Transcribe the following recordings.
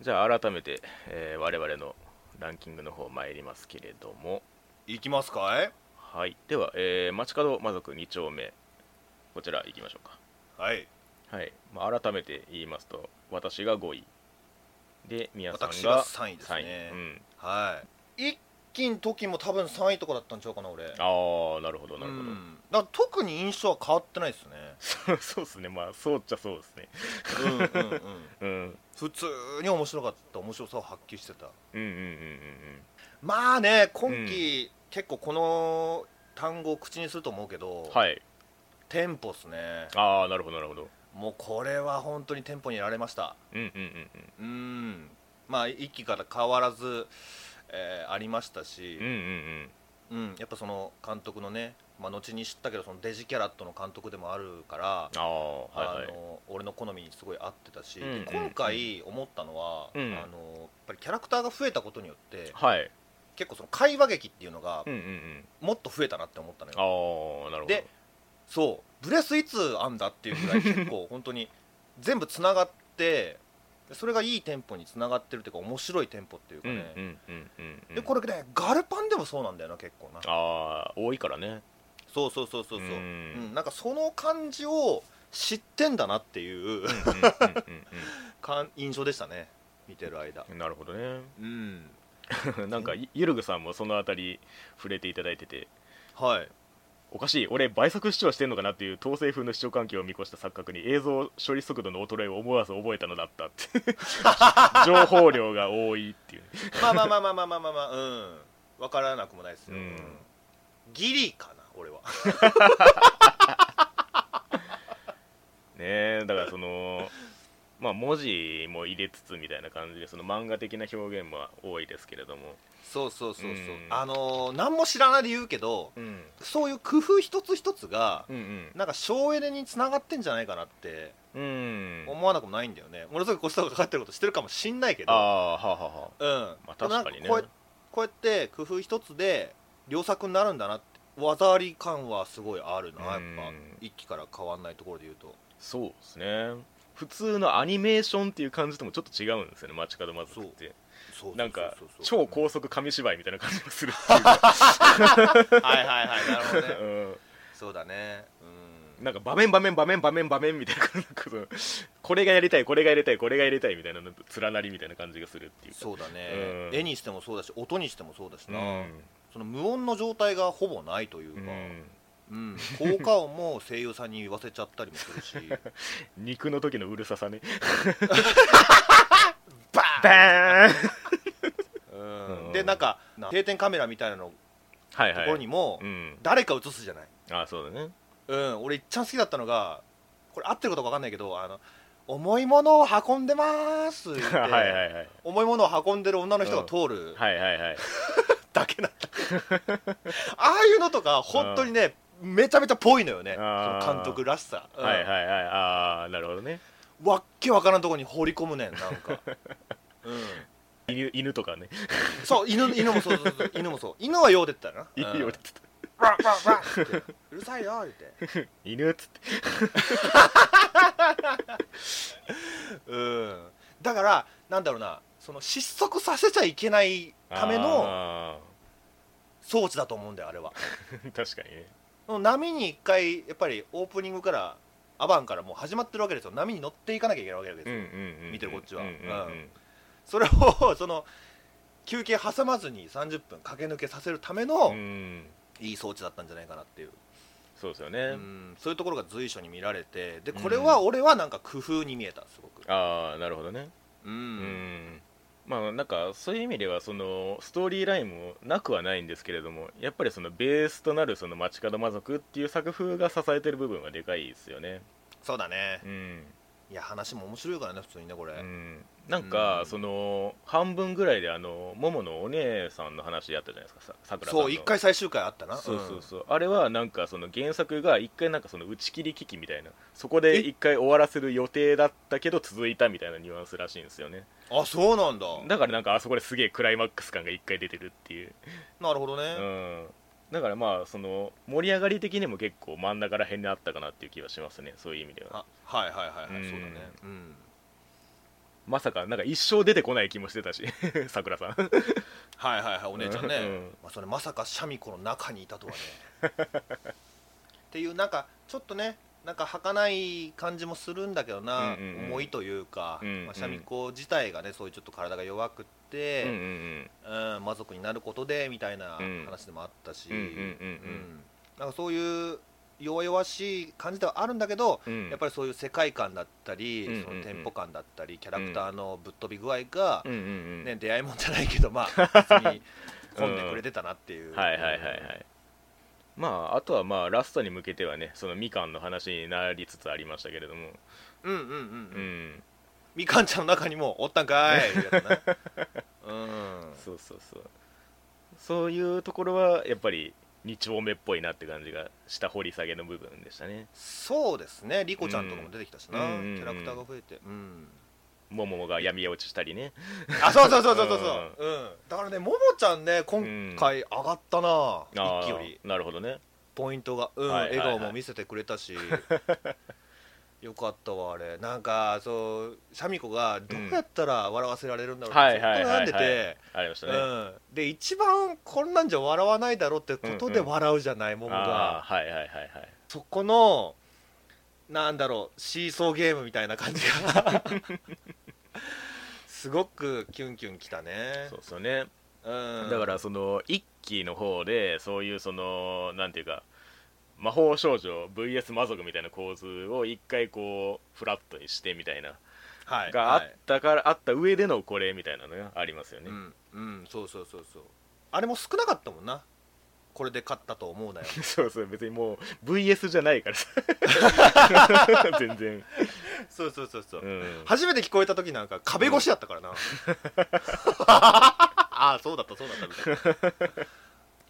じゃあ改めて、えー我々のランキングの方参りますけれども。いきますかい？はい。では、えー街角魔族2丁目。こちら行きましょうか。はい。はい、まあ、改めて言いますと私が5位。で宮さんが私が3位ですね。3位。うん、はい。一気の時も多分3位とかだったんちゃうかな俺。ああなるほどなるほど、うん。だから特に印象は変わってないですね。そうですね。まあそうっちゃそうですね。うんうんうん。うん。普通に面白かった面白さを発揮してた。うんうんうんうんまあね今期、結構この単語を口にすると思うけど、うんはい。テンポっすね。ああなるほどなるほど。もうこれは本当にテンポにやられました。うんうんうん。うん。まあ一期から変わらず、えーありましたしうんうんうん。うん、やっぱその監督のね、まあ、後に知ったけどそのデジキャラットの監督でもあるから、ああはいはい。あの俺の好みにすごい合ってたし、うんうんうん。で今回思ったのは、うんあのやっぱりキャラクターが増えたことによってはい。結構その会話劇っていうのがうんうんうん。もっと増えたなって思ったのよ、ああなるほど。でそうブレスいつあんだっていうぐらい結構本当に全部つながってでそれがいいテンポにつながってるっていうか面白いテンポっていうかうんね、でこれねガルパンでもそうなんだよな結構な。ああ多いからね。そうそうそうそうそう、ううんんなんかその感じを知ってんだなっていう印象でしたね見てる間。うんなるほどね。うん。なんかゆゆるぐさんもそのあたり触れていただいてて。はいおかしい。俺倍速視聴してんのかなっていう統制風の視聴環境を見越した錯覚に映像処理速度の衰えを思わず覚えたのだったって。情報量が多いっていう、まあまあまあまあまあまあまあ、まあ、うん。分からなくもないですよ、うん、ギリかな俺は。ねえだからそのまあ文字も入れつつみたいな感じでその漫画的な表現も多いですけれども。そうそうそうそう、うん。あのー何も知らないで言うけどうん。そういう工夫一つ一つがうんうん。なんか省エネにつながってんじゃないかなってうん。思わなくもないんだよね。ものすごいコストがかかってることしてるかもしんないけど。ああはあはあはあ。うん。まあ確かにね。こうやこうやって工夫一つで良作になるんだなって技あり感はすごいあるな。やっぱうん。一期から変わんないところで言うと。そうですね普通のアニメーションっていう感じともちょっっと違うんですよね。街角マズクって。なんか超高速紙芝居みたいな感じがするっていう。か、はいはいはい。なるほどね。うん。そうだね。うん。なんか場面場面場面場面場面みたいな。なこれがやりたいこれがやりたいこれがやりたいみたいな連なりみたいな感じがするっていうか。そうだね、うん。絵にしてもそうだし音にしてもそうだしな、うん。その無音の状態がほぼないというか、うんうん。効果音も声優さんに言わせちゃったりもするし。肉の時のうるささね。ババーン！うん。うん、でなんかな。定点カメラみたいなのとはいはい。ころにもうん。誰か映すじゃない、ああそうだね。うん、俺いっちゃん好きだったのがこれ合ってることか分かんないけどあの重いものを運んでますって はいはいはい。重いものを運んでる女の人が通る。はいはいはい。だけなんだ。ああいうのとか本当にねめちゃめちゃぽいのよね。その監督らしさ、うん。はいはいはい。ああなるほどね。わっけわからんところに放り込むねんなんか、うん、犬犬とかね。そう犬犬もそうそうそう。犬もそう。犬はよう出てたな。犬よりわわわって。うるさいよ言って。犬っつって。うん。だからなんだろうな。その失速させちゃいけないためのあ装置だと思うんだよあれは。ー確かにね波に一回やっぱりオープニングからアバンからもう始まってるわけですよ。波に乗っていかなきゃいけないわけですよ、見てるこっちは。それをその休憩挟まずに30分駆け抜けさせるためのうん。いい装置だったんじゃないかなっていう、そうですようねん、そういうところが随所に見られてでこれは俺はなんか工夫に見えたすごく。ああなるほどね。う、うんんまあなんかそういう意味ではそのストーリーラインもなくはないんですけれどもやっぱりそのベースとなるその街角魔族っていう作風が支えてる部分はでかいですよね。そうだね。うん。いや話も面白いからね普通にねこれ、うん。なんか、うんその半分ぐらいであのモモのお姉さんの話やったじゃないですかささくらさんの。そう一回最終回あったな。そうそうそう、あれはなんかその原作が一回なんかその打ち切り危機みたいな。そこで一回終わらせる予定だったけど続いたみたいなニュアンスらしいんですよね。うんあそうなんだ。だからなんかあそこですげえクライマックス感が一回出てるっていう、なるほどうね、ん、だからまあその盛り上がり的にも結構真ん中ら辺にあったかなっていう気はしますね。そういう意味では。あはいはいはいはい、うん。そうだね。うん。まさかなんか一生出てこない気もしてたし。さくらさん。はいはいはい。お姉ちゃんね、うん。まあ、それまさかシャミ子の中にいたとはね。っていうなんかちょっとねなんか儚い感じもするんだけどな、うんうんうん。重いというか、うんうんまあ、シャミ子自体がねそういうちょっと体が弱くっうんて、うんうん。魔族になることでみたいなうん。話でもあったし、うんうんうんうん。うん。なんかそういう弱々しい感じではあるんだけど、うん。うんやっぱりそういう世界観だったり、うんうんうん。そのテンポ感だったりキャラクターのぶっ飛び具合が、うんうんうん。ね、出会いもんじゃないけどまあ別に込んでくれてたなっていう、はいはいはいはいまああとはまあラストに向けてはねそのみかんの話になりつつありましたけれども。うんうんうん、ううん。んみかんちゃんの中にもおったんかい。うん。そうそうそう。そういうところはやっぱり2丁目っぽいなって感じがした掘り下げの部分でしたね。そうですね。リコちゃんとかも出てきたしな、うん。キャラクターが増えて。うんもももが闇落ちしたりね。あそうそうそうそうそうそう、うん、だからねももちゃんね今回上がったな、あ一気より。ーなるほどね。ポイントが、うん笑顔も見せてくれたし。よかったわあれ。なんかそうシャミ子がどうやったら笑わせられるんだろうってずっと悩んでて。ありましたね、うん、で一番こんなんじゃ笑わないだろうってことで笑うじゃない、ももあが。あはいはいはいはい。そこのなんだろうシーソーゲームみたいな感じがすごくキュンキュンきたね。そうそうね。うん、だからその一期の方でそういうそのなんていうか魔法少女 VS 魔族みたいな構図を一回こうフラットにしてみたいな。はいがあはいったから、あった上でのこれみたいなのがありますよね、うん、うん、そうそうそうそう。あれも少なかったもんなこれで勝ったと思うなよ。そうそう別にもう VS じゃないからさ。全然、そうそうそうそう、うん、初めて聞こえた時なんか壁越しやったからな、ああそうだったそうだったみたいな。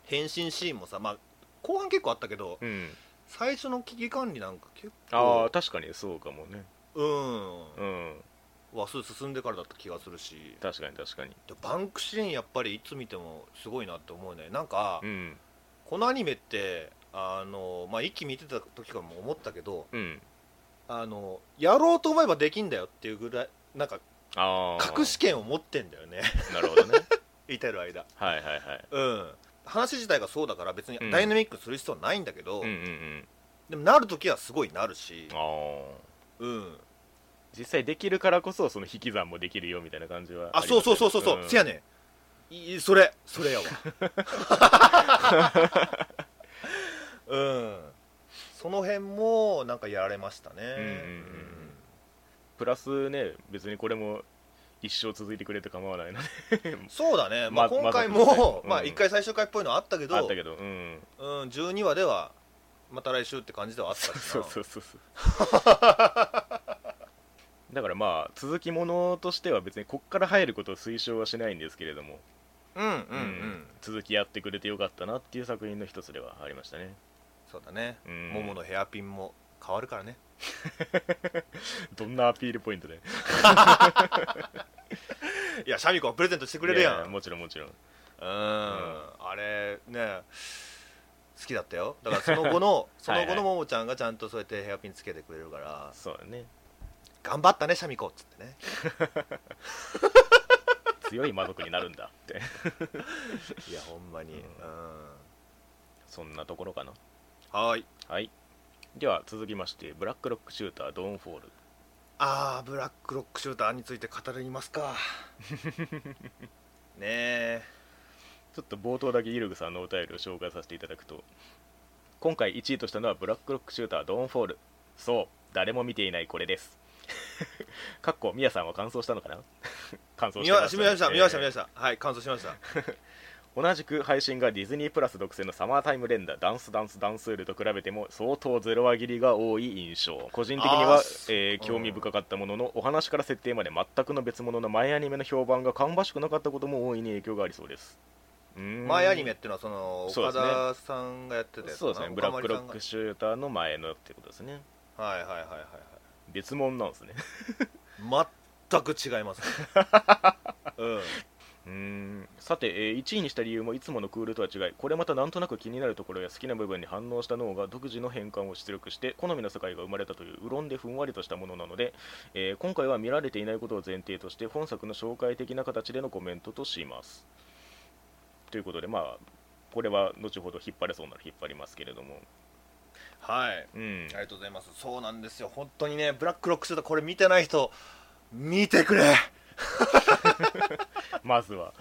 変身シーンもさまあ後半結構あったけどうん、最初の危機管理なんか結あ構あ確かにそうかもね。うん。うん。話数進んでからだった気がするし。確かに確かに。でバンクシーンやっぱりいつ見てもすごいなって思うね。なんか、うんこのアニメってあのまあ一気見てた時からも思ったけどうん。あのやろうと思えばできんだよっていうぐらいなんかああ隠し権を持ってんだよね。なるほどね。いてる間。はいはいはい。うん。話自体がそうだから別にうん。ダイナミックにする必要はないんだけど、うんうんうん。でもなる時はすごいなるし。ああうん。実際できるからこそその引き算もできるよみたいな感じはあそうそうそうそうそう、ん。せやねんいそれ。それやわ。うん。その辺もなんかやられましたね。うんうんうんプラスね別にこれも一生続いてくれて構わないので。うんそうだね、まあ、ま今回も、にまあ、1回最終回っぽいのあったけどあったけどうん。うん、12話ではまた来週って感じではあったそうそうそうそう だからまあ続きものとしては別にこっから入ることを推奨はしないんですけれども、うんうんうん、うん続きやってくれてよかったなっていう作品の一つではありましたね。そうだね、うん。モモのヘアピンも変わるからね。どんなアピールポイントで？いやシャミ子はプレゼントしてくれるやん。もちろんもちろん。うん、あれね好きだったよ。だからその後の その後のももちゃんがちゃんとそうやってヘアピンつけてくれるから。そうだね頑張ったねシャミ子。っつってね。強い魔族になるんだって。いやほんまに。ううん。ん、そんなところかな。はーい。はい。では続きましてブラックロックシュータードーンフォール。あーブラックロックシューターについて語りますか。ねえ。ちょっと冒頭だけイルグさんのお便りを紹介させていただくと今回1位としたのはブラックロックシューター DAWN FALL。そう誰も見ていないこれです かっこミヤさんは完走したのかな？完走見してま見ました見ました見えました。はい感想しました。ー 同じく配信がディズニープラス独占のサマータイム連打ダンスダンスダンスールと比べても相当ゼロ輪切りが多い印象。個人的にはえー興味深かったもののお話から設定まで全くの別物の前アニメの評判が芳しくなかったことも大いに影響がありそうです。前アニメっていうのはその岡田さんがやってたやつそうですね。ブラックロッ岡クシューターの前のってことですね。はいはいはいはい別物なんですね。全く違います、ね、うん。うーん。さて、えー1位にした理由もいつものクールとは違いこれまたなんとなく気になるところや好きな部分に反応した脳が独自の変換を出力して好みの世界が生まれたといううろんでふんわりとしたものなので、えー今回は見られていないことを前提として本作の紹介的な形でのコメントとします。ということでまあこれは後ほど引っ張れそうなら引っ張りますけれどもはい。うん。ありがとうございます。そうなんですよ。本当にねブラックロックシューターこれ見てない人見てくれ。まずは。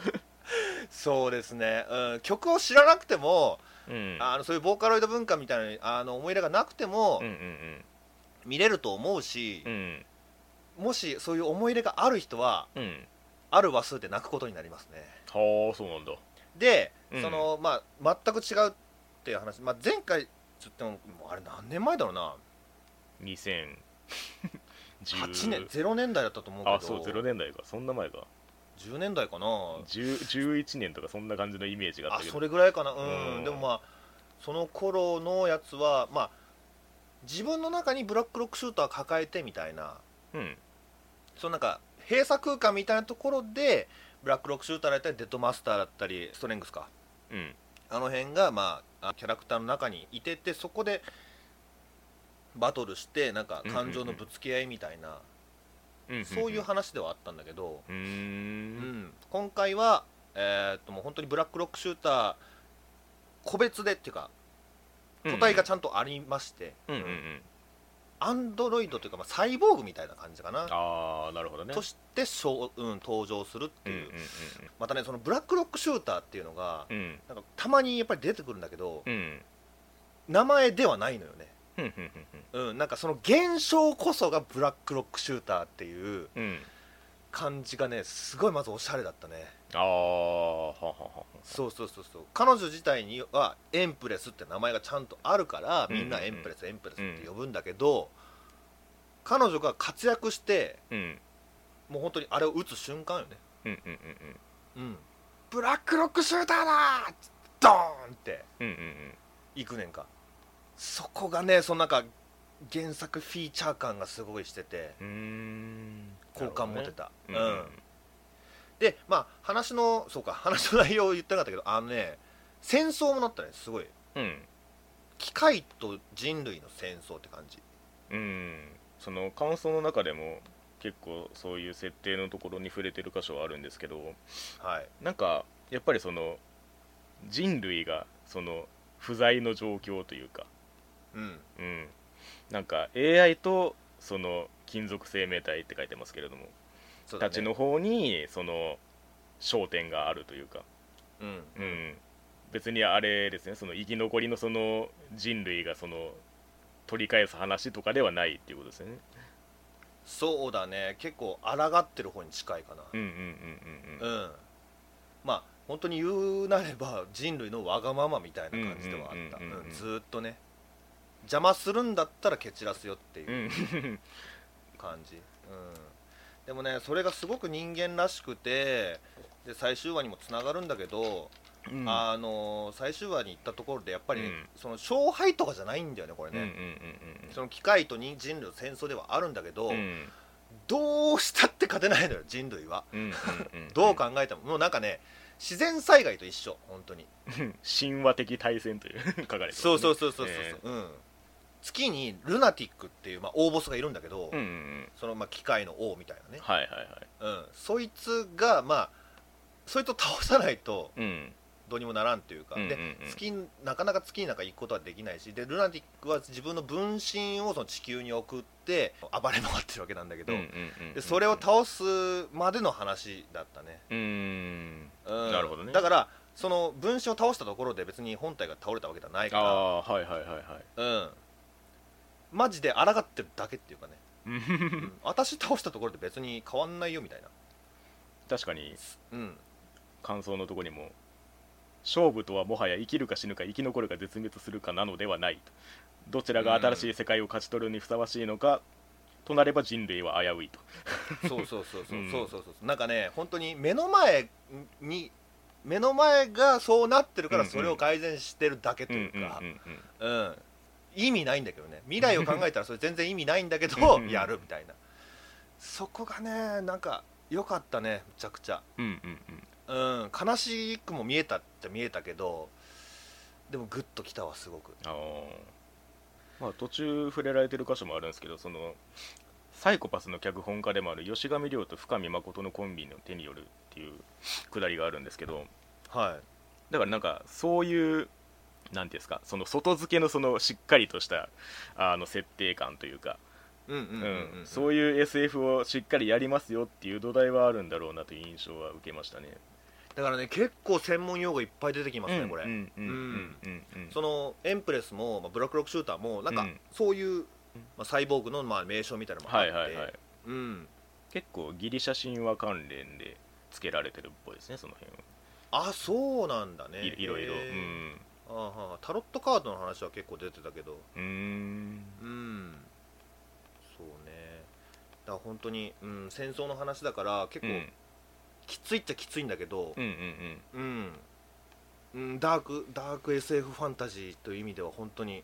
そうですね、うん、曲を知らなくてもうん。あのそういうボーカロイド文化みたいなあの思い入れがなくてもうんうん見れると思うしうん。うんもしそういう思い入れがある人はうん。ある話数で泣くことになりますね。はあそうなんだ。で、うん。そのまあ全く違うっていう話、まあ、前回ちょっともうあれ何年前だろうな。2010 8 年0年代だったと思うけど。あそう0年代か。そんな前か。10年代かな。10 11年とかそんな感じのイメージがあっあたそれぐらいかな。うん、うん。でもまあその頃のやつはまあ自分の中にブラックロックシューター抱えてみたいな。うん。そのなんか閉鎖空間みたいなところでブラックロックシューターだったりデッドマスターだったりストレングスか。うん。あの辺がまああキャラクターの中にいててそこでバトルしてなんか感情のぶつけ合いみたいな、うんそういう話ではあったんだけど、うーうん。ん今回は、えーっともう本当にブラックロックシューター個別でっていうか個体がちゃんとありまして、うんうんうんアンドロイドというか、まあ、サイボーグみたいな感じかな、ああなるほどね。としてしょう、うん、登場するっていう、うんうんまたねそのブラックロックシューターっていうのがうん。うんなんかたまにやっぱり出てくるんだけど、うん。名前ではないのよね。うんうんうんうん、なんかその現象こそがブラックロックシューターっていううん。うん感じがねすごいまずおしゃれだったね。ああはははそうそうそうそう。彼女自体にはエンプレスって名前がちゃんとあるからみんなエンプレス、エンプレスって呼ぶんだけど、彼女が活躍してうん。もう本当にあれを打つ瞬間よね。うんうんうんうん。ブラックロックシューターだードーンって。うんうんうん。いくねんか。そこがねそのなんか原作フィーチャー感がすごいしてて好感持てた、なるほどね。うんでまあ話のそうか 話の内容を言ってなかったけどあのね戦争もなったねすごい。うん。うん機械と人類の戦争って感じ。うん。その感想の中でも結構そういう設定のところに触れてる箇所はあるんですけどはい。なんかやっぱりその人類がその不在の状況というか、うん。うん、なんか AI とその金属生命体って書いてますけれども、たちの方にその焦点があるというか、うん。うん、別にあれですねその生き残りのその人類がその取り返す話とかではないっていうことですよね。そうだね。結構抗ってる方に近いかな。うんうんうんうんうん。うん。まあ本当に言うなれば人類のわがままみたいな感じではあった。ずーっとね。邪魔するんだったら蹴散らすよっていううん。感じ、うん、でもねそれがすごく人間らしくてで最終話にもつながるんだけど、うん。あの最終話に行ったところでやっぱりね、うん。その勝敗とかじゃないんだよねこれね、その機械と人人類の戦争ではあるんだけど、うん。うんどうしたって勝てないのよ人類は。どう考えても。もうなんかね自然災害と一緒本当に。神話的対戦という 書かれてますね。そうそうそうそうそう、えうん月にルナティックっていう、まあ、大ボスがいるんだけど、ーうんうんうん。そのまあ機械の王みたいなね、はいはいはい。うん、そいつがまあそいつを倒さないとうん。どうにもならんというか、うんうんうん。で月になかなか月になんか行くことはできないしでルナティックは自分の分身をその地球に送って暴れ回ってるわけなんだけど、うんうんうんうんでそれを倒すまでの話だったね、うーん。うん。なるほどね。だからその分身を倒したところで別に本体が倒れたわけではないあかあはいはいはいはい。らうんマジで抗ってるだけっていうかね、ううん。ん私倒したところで別に変わんないよみたいな。確かに。うん。感想のところにも勝負とはもはや生きるか死ぬか生き残るか絶滅するかなのではないと。どちらが新しい世界を勝ち取るにふさわしいのか、となれば人類は危ういと。そうそうそうそう。うん。そうそうそうなんかね本当に目の前に目の前がそうなってるからうんうん。それを改善してるだけとうんいうかうんうんうん。うん意味ないんだけどね。未来を考えたらそれ全然意味ないんだけど やるみたいな。そこがねなんか良かったねむちゃくちゃ。うんうんうん。うん。悲しくも見えたって見えたけどでもグッときたわすごく。まあ途中触れられてる箇所もあるんですけどそのサイコパスの脚本家でもある吉上亮と深見誠のコンビの手によるっていうくだりがあるんですけどはい。だからなんかそういうなんていうんですかその外付けのそのしっかりとしたあの設定感というか、うんうんうんうんうん。そういう SF をしっかりやりますよっていう土台はあるんだろうなという印象は受けましたね。だからね結構専門用語いっぱい出てきますねこれ、うんうんうんうんうん。そのエンプレスも、まあ、ブラックロックシューターもなんかうん。そういう、まあ、サイボーグのまあ名称みたいなのもあって、はいはいはい。うん、結構ギリシャ神話関連で付けられてるっぽいですねその辺は。あそうなんだね。いいろいろ。へーあタロットカードの話は結構出てたけど。うんうーん。うん。そうね。だから本当に、うん、戦争の話だから結構うん。きついっちゃきついんだけど。うんうんうん、うん、ダークダーク SF ファンタジーという意味では本当に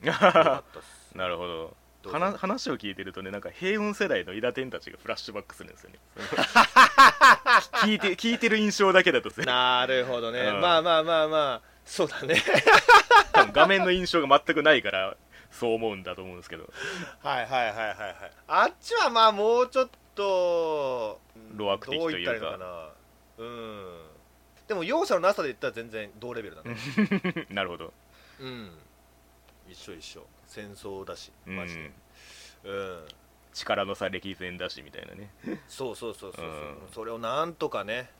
なるほど。話話を聞いてるとねなんか平穏世代の伊達天たちがフラッシュバックするんですよね。聞いて聞いてる印象だけだとなるほどね、うん。まあまあまあまあそうだね。多分画面の印象が全くないからそう思うんだと思うんですけど。はいはいはいはいはい。あっちはまあもうちょっと路悪的というか。どう言ったらいいのかな。うん。でも容赦のなさで言ったら全然同レベルだね。なるほど。うん。一緒一緒。戦争だしうん。マジで。うん。力の差歴然だしみたいなね。そうそうそうそうそう、うん。それをなんとかね。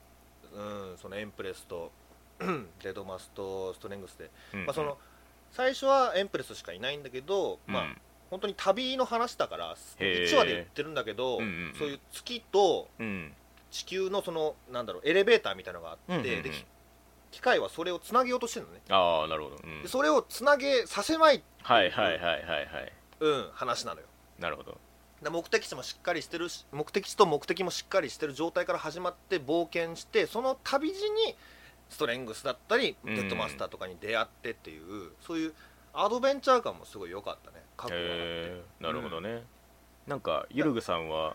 うん。そのエンプレスと デドマスとストレングスで、うんまあその最初はエンプレスしかいないんだけど、まあうん本当に旅の話だからへー。1話で言ってるんだけど、うんうんうん。そういう月とうん。地球のそのなんだろうエレベーターみたいなのがあって、うんうんうん。機械はそれをつなげようとしてるのね、ああなるほど、うん。でそれをつなげさせまい、はいはいはいはいはい。うん、話なのよ。なるほど。で目的地もしっかりしてるし目的地と目的もしっかりしてる状態から始まって冒険してその旅路にストレングスだったりうん。デッドマスターとかに出会ってっていう、そういうアドベンチャー感もすごい良かったね。過去があって。へえなるほどね、なんかゆるぐさんは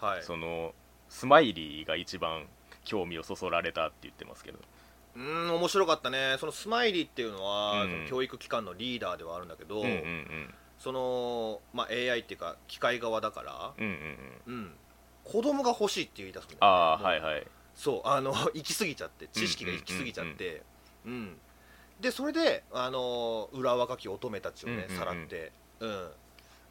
はい。そのスマイリーが一番興味をそそられたって言ってますけど。うーん面白かったね。そのスマイリーっていうのは、うん。その教育機関のリーダーではあるんだけど、うんうんうん。その、まあ、AI っていうか機械側だから、うんうんうん。うん、子供が欲しいって言い出すんだよね。ああはいはいそうあの 行き過ぎちゃって知識が行き過ぎちゃって。うん。でそれであの裏若き乙女たちをね、さらって、うん、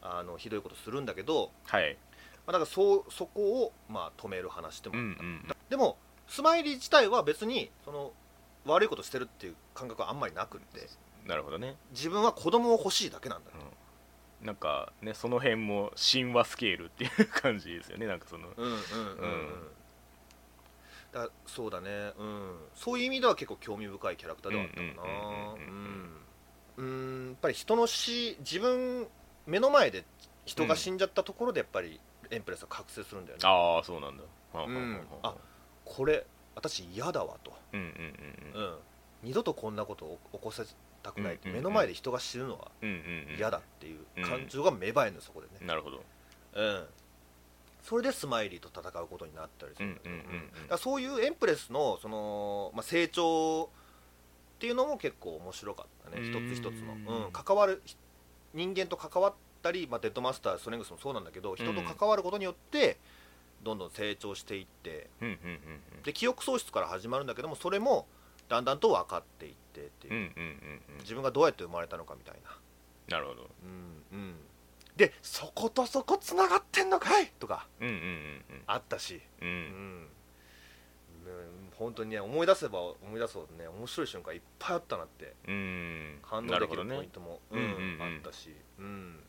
あのひどいことするんだけど、はい。まあ、だからそうそこを、まあ、止める話でもうんあった、うんでもスマイリー自体は別にその悪いことしてるっていう感覚はあんまりなくって。なるほどね、自分は子供を欲しいだけなんだなんかねその辺も神話スケールっていう感じですよね。なんかそのうんうんうんうん、うんだそうだね。うん。そういう意味では結構興味深いキャラクターではあったかな。うんやっぱり人の死自分目の前で人が死んじゃったところでやっぱりエンプレスは覚醒するんだよね、ああそうなんだ。はあはあはうんあ。はあこれ私嫌だわと、二度とこんなことを起こせたくない、目の前で人が死ぬのは嫌だっていう感情が芽生えるのそこでね、なるほど。うん、それでスマイリーと戦うことになったりするんだだそういうエンプレスのその、まあ、成長っていうのも結構面白かったね。一うん。つ一つの、うん、関わるひ人間と関わったり、まあ、デッドマスターストレングスもそうなんだけど人と関わることによってどんどん成長していってで記憶喪失から始まるんだけどもそれもだんだんと分かっていってっていう、自分がどうやって生まれたのかみたいな、なるほど。うんうん、でそことそこつながってんのかいとかうんうんうんあったし。うん。ううん。ん、本当にね思い出せば思い出すほどね面白い瞬間いっぱいあったなって。うん。感動できるなるほどね。ポイントも、うんうんうん。あったし、うん、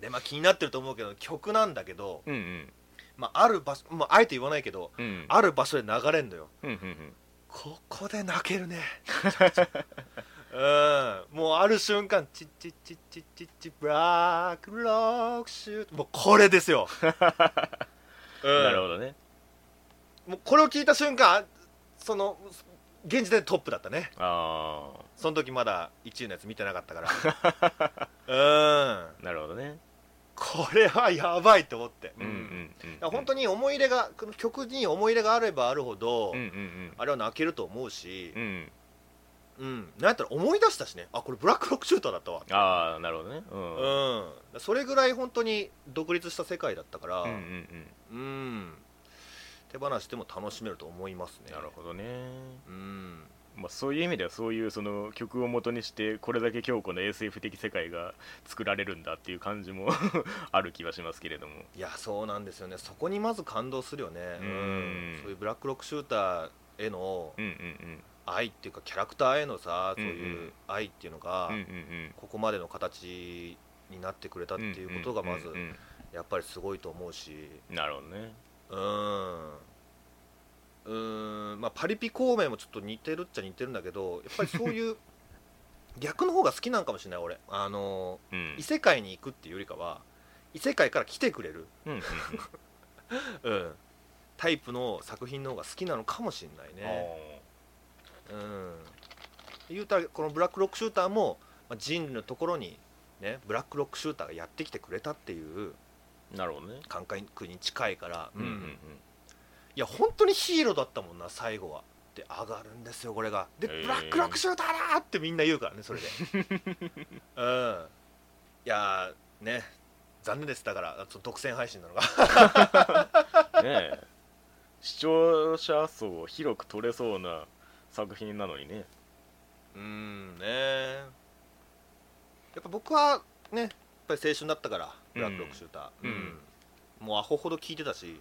でまあ気になってると思うけど曲なんだけど、うんうん。まあ、ある場所、まあ、あえて言わないけどうん。ある場所で流れんのよ。うんうんうん。ここで泣けるね うん。もうある瞬間チッチッチッチッチッチブラックロックシュート。もうこれですよ、うん、なるほどね。もうこれを聞いた瞬間その現時点でトップだったね。あその時まだ1位のやつ見てなかったから。うん。あなるほどね。これはやばいと思って、うんうんうん本当に思い入れがこの曲に思い入れがあればあるほど、うんうんうん。あれは泣けると思うしう、んうん。なんやったら思い出したしね。あこれブラックロックシューターだったわ。ああなるほどね。うん。うん、それぐらい本当に独立した世界だったから、ううんうん。うん。手放しても楽しめると思いますね。なるほどね。うん。まあ、そういう意味ではそういうその曲を元にしてこれだけ強固な SF 的世界が作られるんだっていう感じも ある気はしますけれども。いやそうなんですよね。そこにまず感動するよね。うん。そういうブラックロックシューターへのうんうん愛っていうかキャラクターへのさそういう愛っていうのが、ここまでの形になってくれたっていうことがまずやっぱりすごいと思うし。うんなるほどね。うん。うーん。まあパリピ孔明もちょっと似てるっちゃ似てるんだけどやっぱりそういう 逆の方が好きなんかもしれない俺。あのうん。異世界に行くっていうよりかは異世界から来てくれる、うんうん うん、タイプの作品の方が好きなのかもしれないうんねうん。言うたらこのブラックロックシューターも、まあ、人類のところにねブラックロックシューターがやってきてくれたっていうなるほどね。感覚に近いから、うん。うんうんいや本当にヒーローだったもんな最後は。で上がるんですよこれが。で、へーブラックロックシューターだーってみんな言うからねそれで。うん。いやーね残念ですだから独占配信なのが。ねえ。視聴者層を広く取れそうな作品なのにね。うんねやっぱ僕はねやっぱり青春だったからブラックロックシューター、うん。うん。もうアホほど聴いてたし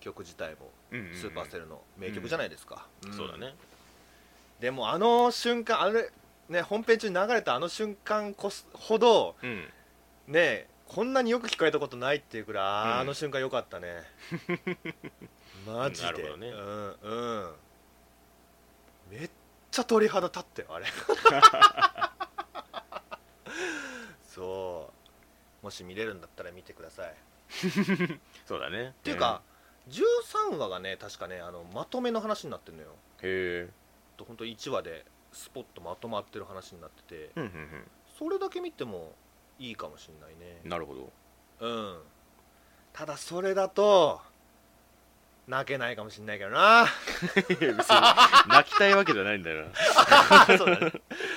曲自体も。スーパーセルの名曲じゃないですか、ん。そうだね。でもあの瞬間あれね本編中に流れたあの瞬間こそほどうん。ねこんなによく聞かれたことないっていうくらい、うん。あの瞬間よかったね。マジで。なるほどね。うんうんめっちゃ鳥肌立ったよあれ。そう。もし見れるんだったら見てください。っ そうだね。ていうか、13話がね確かねあのまとめの話になってるのよ。へえ。と本当1話でスポッとまとまってる話になってて。うんうんそれだけ見てもいいかもしんないね。うんなるほど。うん。ただそれだと泣けないかもしんないけどな。別 に泣きたいわけじゃないんだよ そうだね。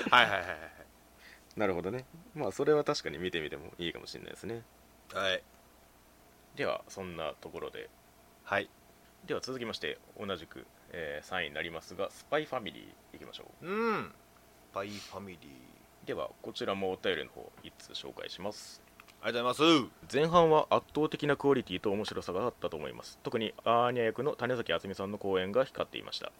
はいはいはいななるほどね。まあそれは確かに見てみてもいいかもしれないですね。はい。はいではそんなところで。はい。では続きまして同じく、えー3位になりますが「スパイファミリー」いきましょう。ん。パイファミリー。うではこちらもお便りの方1つ紹介しますありがとうございます。前半は圧倒的なクオリティと面白さがあったと思います。特にアーニャ役の種崎敦美さんの公演が光っていました、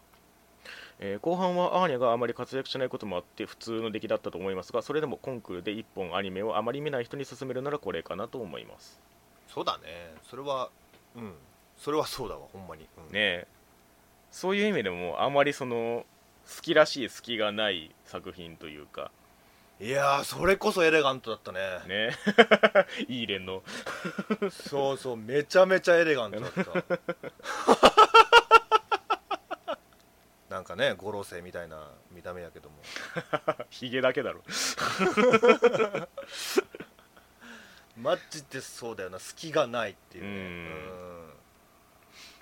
えー後半はアーニャがあまり活躍しないこともあって普通の出来だったと思いますがそれでもコンクールで1本アニメをあまり見ない人に勧めるならこれかなと思います。そうだね。それはうん。それはそうだわほんまに、うん。ねえ。そういう意味でもあまりその好きらしい隙がない作品というかいやーそれこそエレガントだったね。ね。いい連のそうそうめちゃめちゃエレガントだった。なんかね五老星みたいな見た目やけども。ヒゲだけだろ。マジでそうだよな。隙がないっていうね。うん。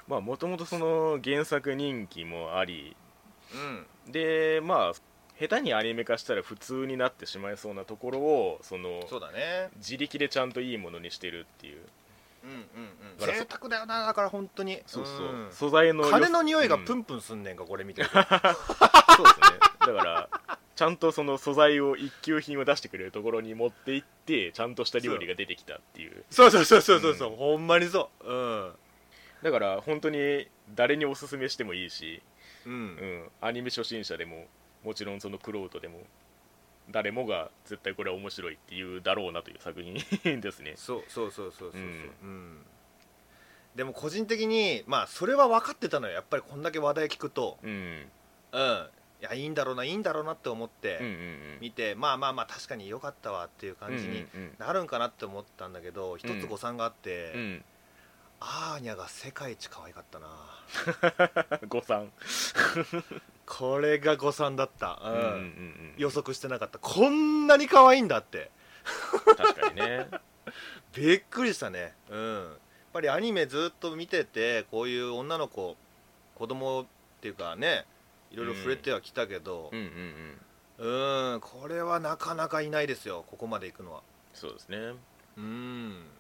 まあもともとその原作人気もあり。うん、でまあ下手にアニメ化したら普通になってしまいそうなところをそのそうだね。自力でちゃんといいものにしてるっていう。うんうんうん。贅沢だよなだから本当に。そうそう、ん。素材の良金の匂いがプうん。ンプンすんねんか、これ見てると。そうですね。だからちゃんとその素材を一級品を出してくれるところに持っていってちゃんとした料理が出てきたっていう。そうそうそうそうそう。そう、うんほんまにそう。うん。だから本当に誰におすすめしてもいいし、ううんん、アニメ初心者でももちろんそのクロートでも誰もが絶対これは面白いっていうだろうなという作品 ですね。そうそうそうそうそうそう、うん。うん。でも個人的にまあそれは分かってたのよ。やっぱりこんだけ話題聞くと。うん。うん。いやいいんだろうないいんだろうなって思っうんうんうてん。見て、まあまあまあ確かに良かったわっていう感じにうんうんなるんかなって思ったんだけど、一つ誤算があって、うんうんアーニャが世界一可愛かったな。誤算。これが誤算だった、うん。うんうんうん予測してなかった。こんなに可愛いんだって。確かにね。びっくりしたね。うん。やっぱりアニメずっと見ててこういう女の子子供っていうかねいろいろ触れてはきたけど。うん。うんうんん。これはなかなかいないですよ。ここまで行くのは。そうですね。うん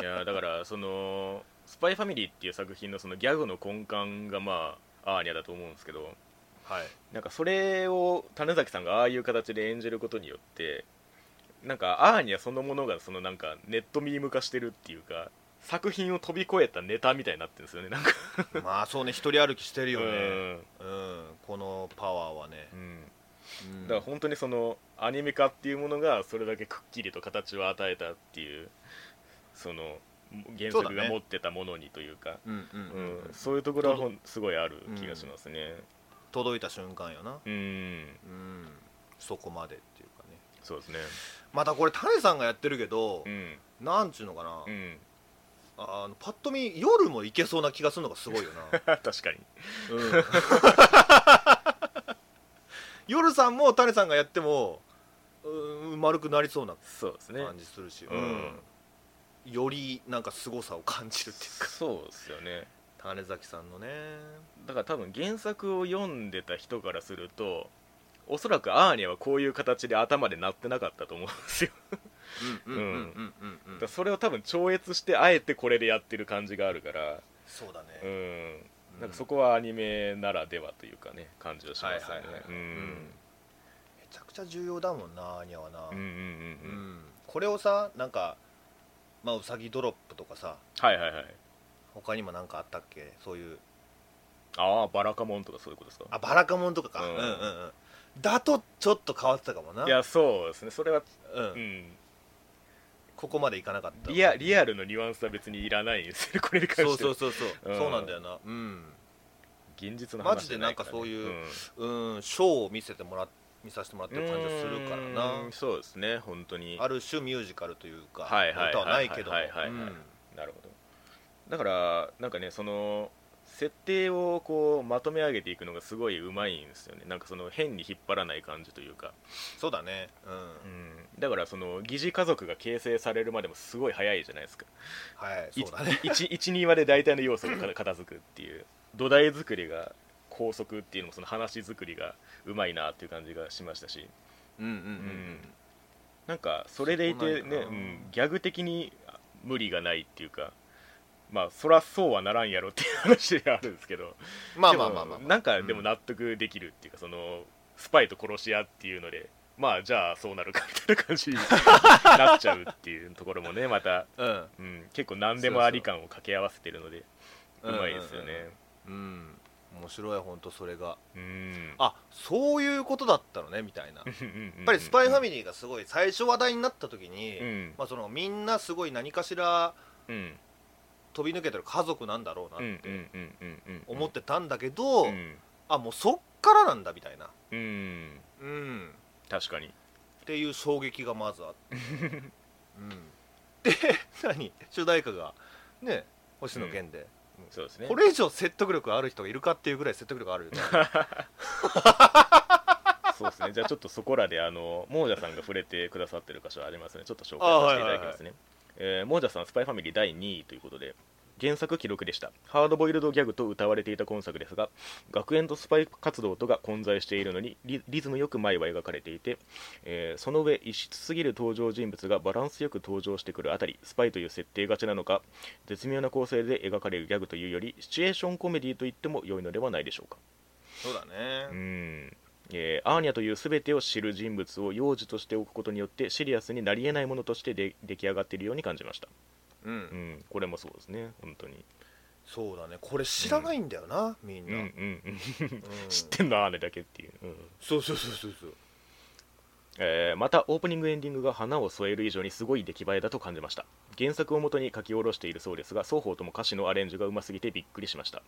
いやだからその「スパイファミリー」っていう作品のそのギャグの根幹がまあアーニャだと思うんですけどはい。なんかそれを種崎さんがああいう形で演じることによってなんかアーニャそのものがそのなんかネットミーム化してるっていうか作品を飛び越えたネタみたいになってるんですよねなんか。まあそうね一人歩きしてるよね。うん。うんこのパワーはね。うん。うん。だから本当にそのアニメ化っていうものがそれだけくっきりと形を与えたっていうその原作が持ってたものにというか。うんうんうんうん。そういうところはすごいある気がしますね。届いた瞬間よな。うん。うん。そこまでっていうかね。そうですね。またこれ種さんがやってるけどうん。なんちゅうのかな。うん。あのパッと見夜も行けそうな気がするのがすごいよな。確かに。うん。夜さんも種さんがやってもうん丸くなりそうなそうですね。感じするし、うんよりなんか凄さを感じるっていうか。そうですよね。種崎さんのね。だから多分原作を読んでた人からするとおそらくアーニャはこういう形で頭でなってなかったと思うんですよ。うんうんうんうんうん。うん。だからそれを多分超越してあえてこれでやってる感じがあるから。そうだね、うん。なんかそこはアニメならではというかね感じはしますよね。めちゃくちゃ重要だもんなアーニャはな、うんうんうんううんん。これをさなんかまあうさぎドロップとかさ。はいはいはい。他にもなんかあったっけ？そういう。ああバラカモンとかそういうことですか？あバラカモンとかか、ううんん、うんうん。だとちょっと変わってたかもな。いやそうですね。それはうん。うん。ここまでいかなかった。リアリアルのニュアンスは別にいらないんですよねこれに関しては。そうそうそうそう、うん。そうなんだよな。うん。現実の話マジでなんかそういううん。うんショーを見せてもら見させてもらってる感じがするからうなそうですね本当に。ある種ミュージカルというか、歌はないけどなるほど。だからなんかねその設定をこうまとめ上げていくのがすごいうまいんですよね。なんかその変に引っ張らない感じというか、そうだね。うん、うん、だからその疑似家族が形成されるまでもすごい早いじゃないですか。はいそうだね。12話で大体の要素がか片付くっていう。土台作りが高速っていうのもその話作りがうまいなっていう感じがしましたし。うんうんうんうん。なんかそれでいてね、うん、ギャグ的に無理がないっていうかまあそらそうはならんやろっていう話ではあるんですけど。まあまあまあまあ、まあ、なんかでも納得できるっていうか、そのスパイと殺し屋っていうのでまあじゃあそうなるかみたいな感じに なっちゃうっていうところもねまた、うん。うん、結構何でもあり感を掛け合わせてるのでうまいですようん。ねうん面白い本当それが。うん。あそういうことだったのねみたいな。ややっぱりスパイファリミリーがすごい最初話題になった時に、うん。まあ、そのみんなすごい何かしらうん。飛び抜けてる家族なんだろうなって思ってたんだけど、うん。あもうそっからなんだみたいな、うん。うん、確かに。っていう衝撃がまずあって、うん、で何？主題歌がね星野源で、そうですね。これ以上説得力ある人がいるかっていうぐらい説得力あるよね。そうですね。じゃあちょっとそこらであのモージャさんが触れてくださってる箇所ありますね。ちょっと紹介させていただきますね、えーモージャさんスパイファミリー第2位ということで原作記録でした。ハードボイルドギャグと歌われていた今作ですが学園とスパイ活動とが混在しているのにリリズムよく前は描かれていて、えーその上異質すぎる登場人物がバランスよく登場してくるあたりスパイという設定がちなのか絶妙な構成で描かれるギャグというよりシチュエーションコメディと言っても良いのではないでしょうか。そうだね、うん。えーアーニャという全てを知る人物を幼児としておくことによってシリアスになり得ないものとしてで出来上がっているように感じました、うん。うん、これもそうですね。本当に、そうだね。これ知らないんだよな、みんな、うん。うん。うん、うん。知ってんのアーニャだけっていう、うん。そうそうそうそうそうえーまたオープニングエンディングが花を添える以上にすごい出来栄えだと感じました。原作をもとに書き下ろしているそうですが双方とも歌詞のアレンジがうますぎてびっくりしました。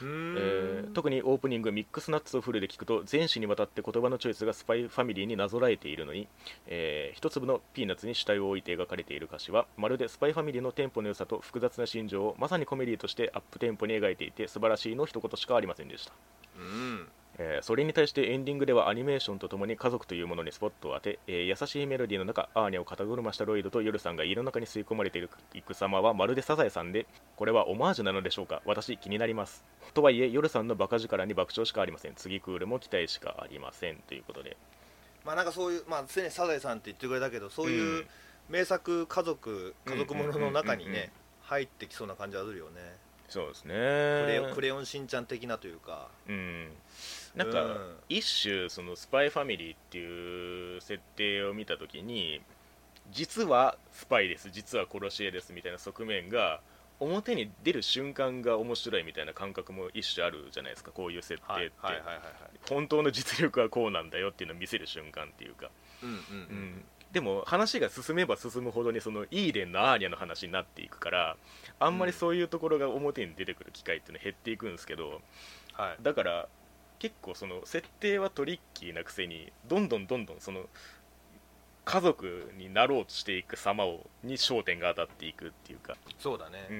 えー特にオープニングミックスナッツをフルで聞くと全詞にわたって言葉のチョイスがスパイファミリーになぞらえているのに、えー一粒のピーナッツに主体を置いて描かれている歌詞はまるでスパイファミリーのテンポの良さと複雑な心情をまさにコメディとしてアップテンポに描いていて素晴らしいの一言しかありませんでした、うんえーそれに対してエンディングではアニメーションとともに家族というものにスポットを当て、えー優しいメロディーの中アーニャを肩車したロイドとヨルさんが家の中に吸い込まれていくいく様はまるでサザエさんでこれはオマージュなのでしょうか？私気になります。とはいえヨルさんのバカ力に爆笑しかありません。次クールも期待しかありません。ということで。まあなんかそういうまあ常にサザエさんって言ってくれたけどそういううん。名作家族家族ものの中にうんうんうんうん。ね入ってきそうな感じはするよねそうですね。クレヨンクレヨンしんちゃん的なというか。うん。なんか、うん。一種そのスパイファミリーっていう設定を見た時に実はスパイです実は殺し屋ですみたいな側面が表に出る瞬間が面白いみたいな感覚も一種あるじゃないですかこういう設定って、本当の実力はこうなんだよっていうのを見せる瞬間っていうか、うんうんううん。んでも話が進めば進むほどにそのイーレンのアーニャの話になっていくからあんまりそういうところが表に出てくる機会っていうのは減っていくんですけど、はい。だから結構その設定はトリッキーなくせにどんどんどんどんその家族になろうとしていく様をに焦点が当たっていくっていうか、そうだね。う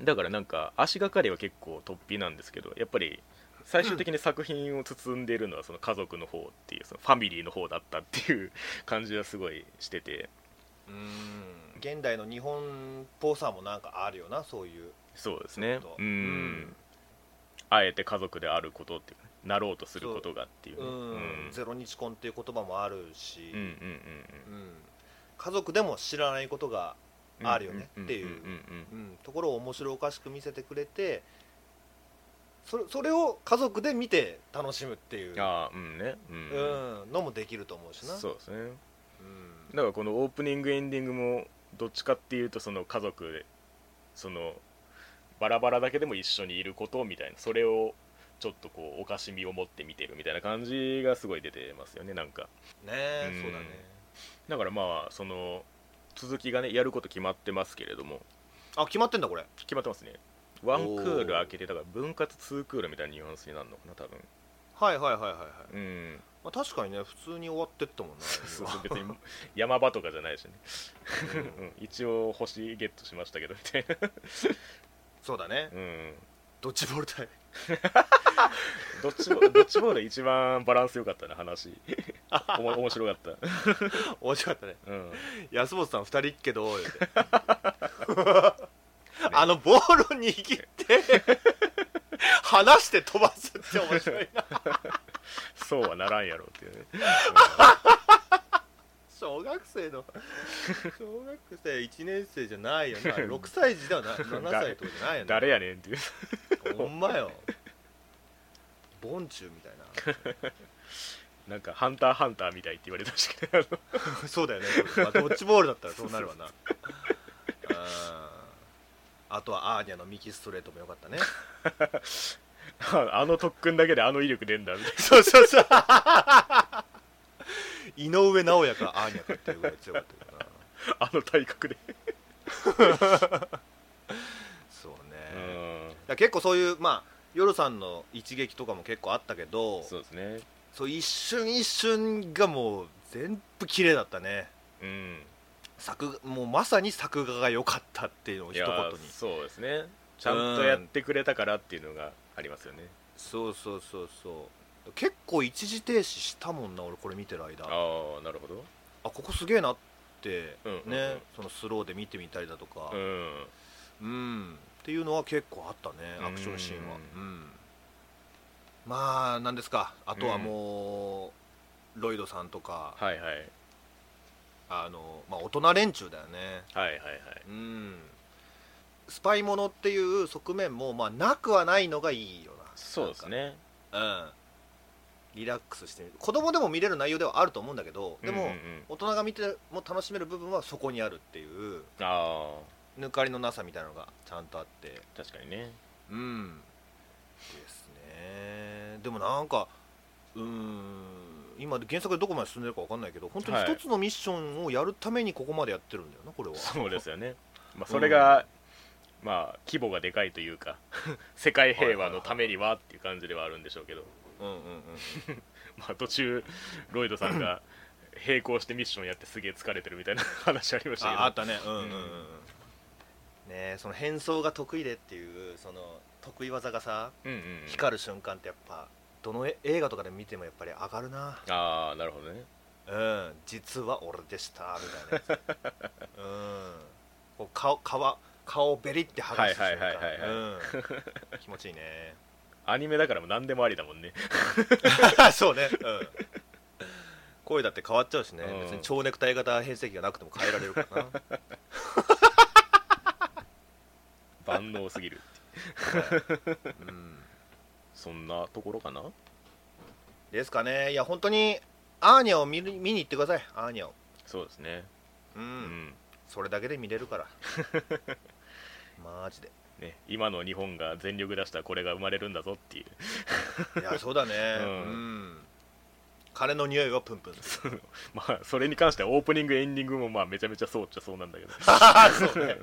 ん、だからなんか足がかりは結構突飛なんですけどやっぱり最終的に作品を包んでいるのはその家族の方っていうそのファミリーの方だったっていう感じはすごいしてて。うん。現代の日本っぽさもなんかあるよなそういう。そうですね。うん、うん。あえて家族であることっていうなろう。とすることがっていうねうん。ゼロ日婚っていう言葉もあるし、家族でも知らないことがうんあるよねっていう。ところを面白おかしく見せてくれてそれそれを家族で見て楽しむっていう、ああうんね。ううんん、のもできると思うしな。そうですね。うん。だからこのオープニングエンディングもどっちかっていうとその家族でそのバラバラだけでも一緒にいることみたいなそれをちょっとこうおかしみを持って見てるみたいな感じがすごい出てますよねなんか。ねえ、うん。そうだね。だからまあその続きがねやること決まってますけれども。あ決まってんだこれ。決まってますねワンクール開けてだから分割2クールみたいなニュアンスになるのかな多分。はいはいはいはいはい、うん。まあ、確かにね普通に終わってったもんな そうそう別に山場とかじゃないしね、うん、一応星ゲットしましたけどみたいな。そうだね。うん。ドッジボール対。どっちもどっちボール一番バランス良かったな話。おも面白かった。面白かったね。うん。安本さん2人っけど言うてあのボールを握って離して飛ばすって面白いな。そうはならんやろっていうね、小学生の小学生1年生じゃないよな。6歳児ではない。7歳とかじゃないようんな。誰やねんっていう。ほんまよ。ボンチューみたいな。んか「ハンターハンター」みたいって言われたけどなそうだよね、まあ、ドッジボールだったらそうなるわな。うんあとはアーニャのミキストレートもよかったね。あ あの特訓だけであの威力出んだみたいそうそうそう。井上尚弥かアーニャかっていうぐらい強かったけどな。な あの体格で、そううね、ん。いや結構そういうまあ夜さんの一撃とかも結構あったけどそうですね。そう一瞬一瞬がもう全部綺麗だったね。うん作もうまさに作画が良かったっていうのを一言に。そうですね。ちゃんとやってくれたからっていうのがありますよね。そうそうそうそう。結構一時停止したもんな俺これ見てる間。あああなるほど。ここすげえなって、うんうんうん。ね。そのスローで見てみたりだとか。うん。うん。っていうのは結構あったねアクションシーンは。ううん。まあなんですか。あとはもう、ロイドさんとか。はいはいあの、まあ、大人連中だよね。はいはいはい。うん。スパイものっていう側面も、まあ、なくはないのがいいよな。そうですね。うん。リラックスしてみる。子供でも見れる内容ではあると思うんだけどでも、うんうんうん。大人が見ても楽しめる部分はそこにあるっていう。あ抜かりのなさみたいなのがちゃんとあって。あ確かにね。うん。ですね。でもなんかうーん今原作でどこまで進んでるか分かんないけど本当にはい。一つのミッションをやるためにここまでやってるんだよなこれは。そうですよね、まあ、それが、まあ規模がでかいというか 世界平和のためにはっていう感じではあるんでしょうけど、うんうんうん まあ、途中ロイドさんが並行してミッションやってすげえ疲れてるみたいな話ありましたけど。ああったね。うんうんうん、うん。ねその変装が得意でっていうその得意技がさうんうんうん。光る瞬間ってやっぱどのえ映画とかで見てもやっぱり上がるな。ああなるほどね。うん。実は俺でしたみたいなうん。こう顔顔顔をベリって剥がす瞬はいはいはいはいはい。間うん。気持ちいいね。アニメだからもう何でもありだもんね。そうね、うん、声だって変わっちゃうしね、うん。別に蝶ネクタイ型変声機がなくても変えられるからな。万能すぎる うんそんなところかな？ですかね。いや本当にアーニャを見る見に行ってください。アーニャを。そうですね。うん、うん。それだけで見れるから。マジで。ね今の日本が全力出したらこれが生まれるんだぞっていう。いやそうだね。う うんん、金の匂いはプンプンす。る まあそれに関してはオープニングエンディングもまあめちゃめちゃそうっちゃそうなんだけど。そうね。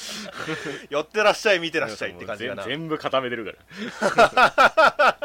寄ってらっしゃい見てらっしゃいって感じだな。全全部固めてるから